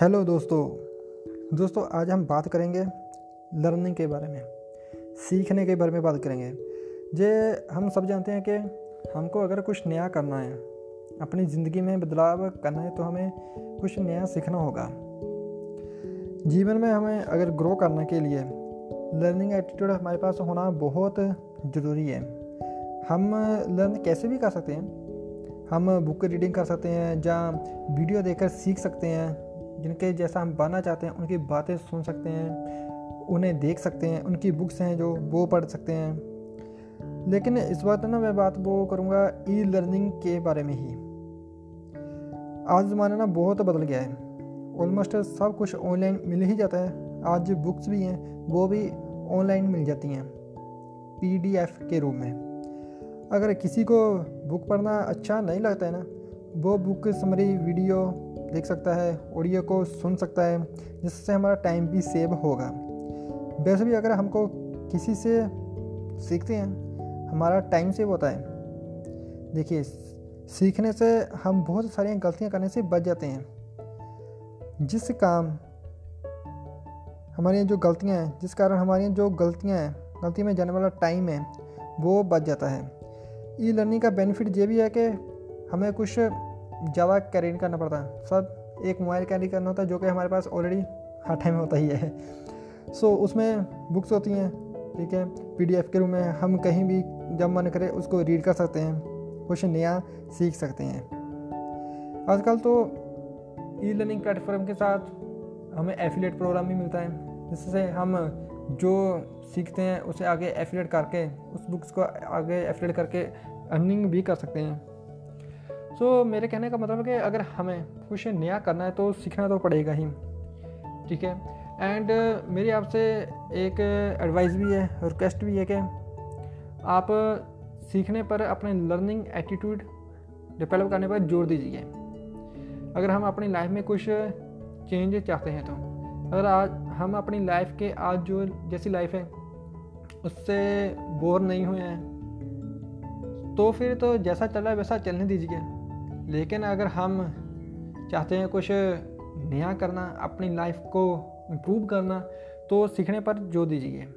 Hello दोस्तों। दोस्तों, आज हम बात करेंगे लर्निंग के बारे में, सीखने के बारे में बात करेंगे। जे हम सब जानते हैं कि हमको अगर कुछ नया करना है, अपनी ज़िंदगी में बदलाव करना है तो हमें कुछ नया सीखना होगा। जीवन में हमें अगर ग्रो करने के लिए लर्निंग एटीट्यूड हमारे पास होना बहुत ज़रूरी है। हम लर्न कैसे भी कर सकते हैं। हम बुक रीडिंग कर सकते हैं जहाँ वीडियो देखकर सीख सकते हैं। जिनके जैसा हम बनना चाहते हैं, उनकी बातें सुन सकते हैं, उन्हें देख सकते हैं, उनकी बुक्स हैं जो वो पढ़ सकते हैं। लेकिन इस बात ना मैं बात वो करूँगा ई लर्निंग के बारे में ही। आज ज़माना ना बहुत बदल गया है। ऑलमोस्ट सब कुछ ऑनलाइन मिल ही जाता है। आज बुक्स भी हैं, वो भी ऑनलाइन मिल जाती हैं पीडीएफ के रूप में। अगर किसी को बुक पढ़ना अच्छा नहीं लगता है ना वो बुक समरी वीडियो देख सकता है ऑडियो को सुन सकता है, जिससे हमारा टाइम भी सेव होगा। वैसे भी अगर हमको किसी से सीखते हैं, हमारा टाइम सेव होता है। देखिए, सीखने से हम बहुत सारी गलतियाँ करने से बच जाते हैं। जिस काम हमारी जो गलतियाँ हैं, जिस कारण हमारी जो गलतियाँ हैं, गलती में जाने वाला टाइम है, वो बच जाता है। ई लर्निंग का बेनिफिट ये भी है कि हमें कुछ ज़्यादा कैरी करना पड़ता है। सब एक मोबाइल कैरी करना होता है जो कि हमारे पास ऑलरेडी हर टाइम होता ही है। सो so, उसमें बुक्स होती हैं ठीक है? पीडीएफ के रूप में हम कहीं भी जब मन करे उसको रीड कर सकते हैं कुछ नया सीख सकते हैं। आजकल तो ई लर्निंग प्लेटफॉर्म के साथ हमें एफिलेट प्रोग्राम भी मिलता है जिससे हम जो सीखते हैं उसे आगे एफिलेट करके उस बुक्स को आगे एफिलेट करके अर्निंग भी कर सकते हैं। सो so, मेरे कहने का मतलब है कि अगर हमें कुछ नया करना है तो सीखना तो पड़ेगा ही। ठीक है? एंड uh, मेरी आपसे एक एडवाइस भी है रिक्वेस्ट भी है कि आप सीखने पर अपने लर्निंग एटीट्यूड डेवलप करने पर ज़ोर दीजिए। अगर हम अपनी लाइफ में कुछ चेंज चाहते हैं तो। अगर आज हम अपनी लाइफ के आज जो जैसी लाइफ है उससे बोर नहीं हुए हैं तो फिर तो जैसा चल रहा है वैसा चलने दीजिए। लेकिन अगर हम चाहते हैं कुछ नया करना, अपनी लाइफ को इम्प्रूव करना तो सीखने पर ज़ोर दीजिए।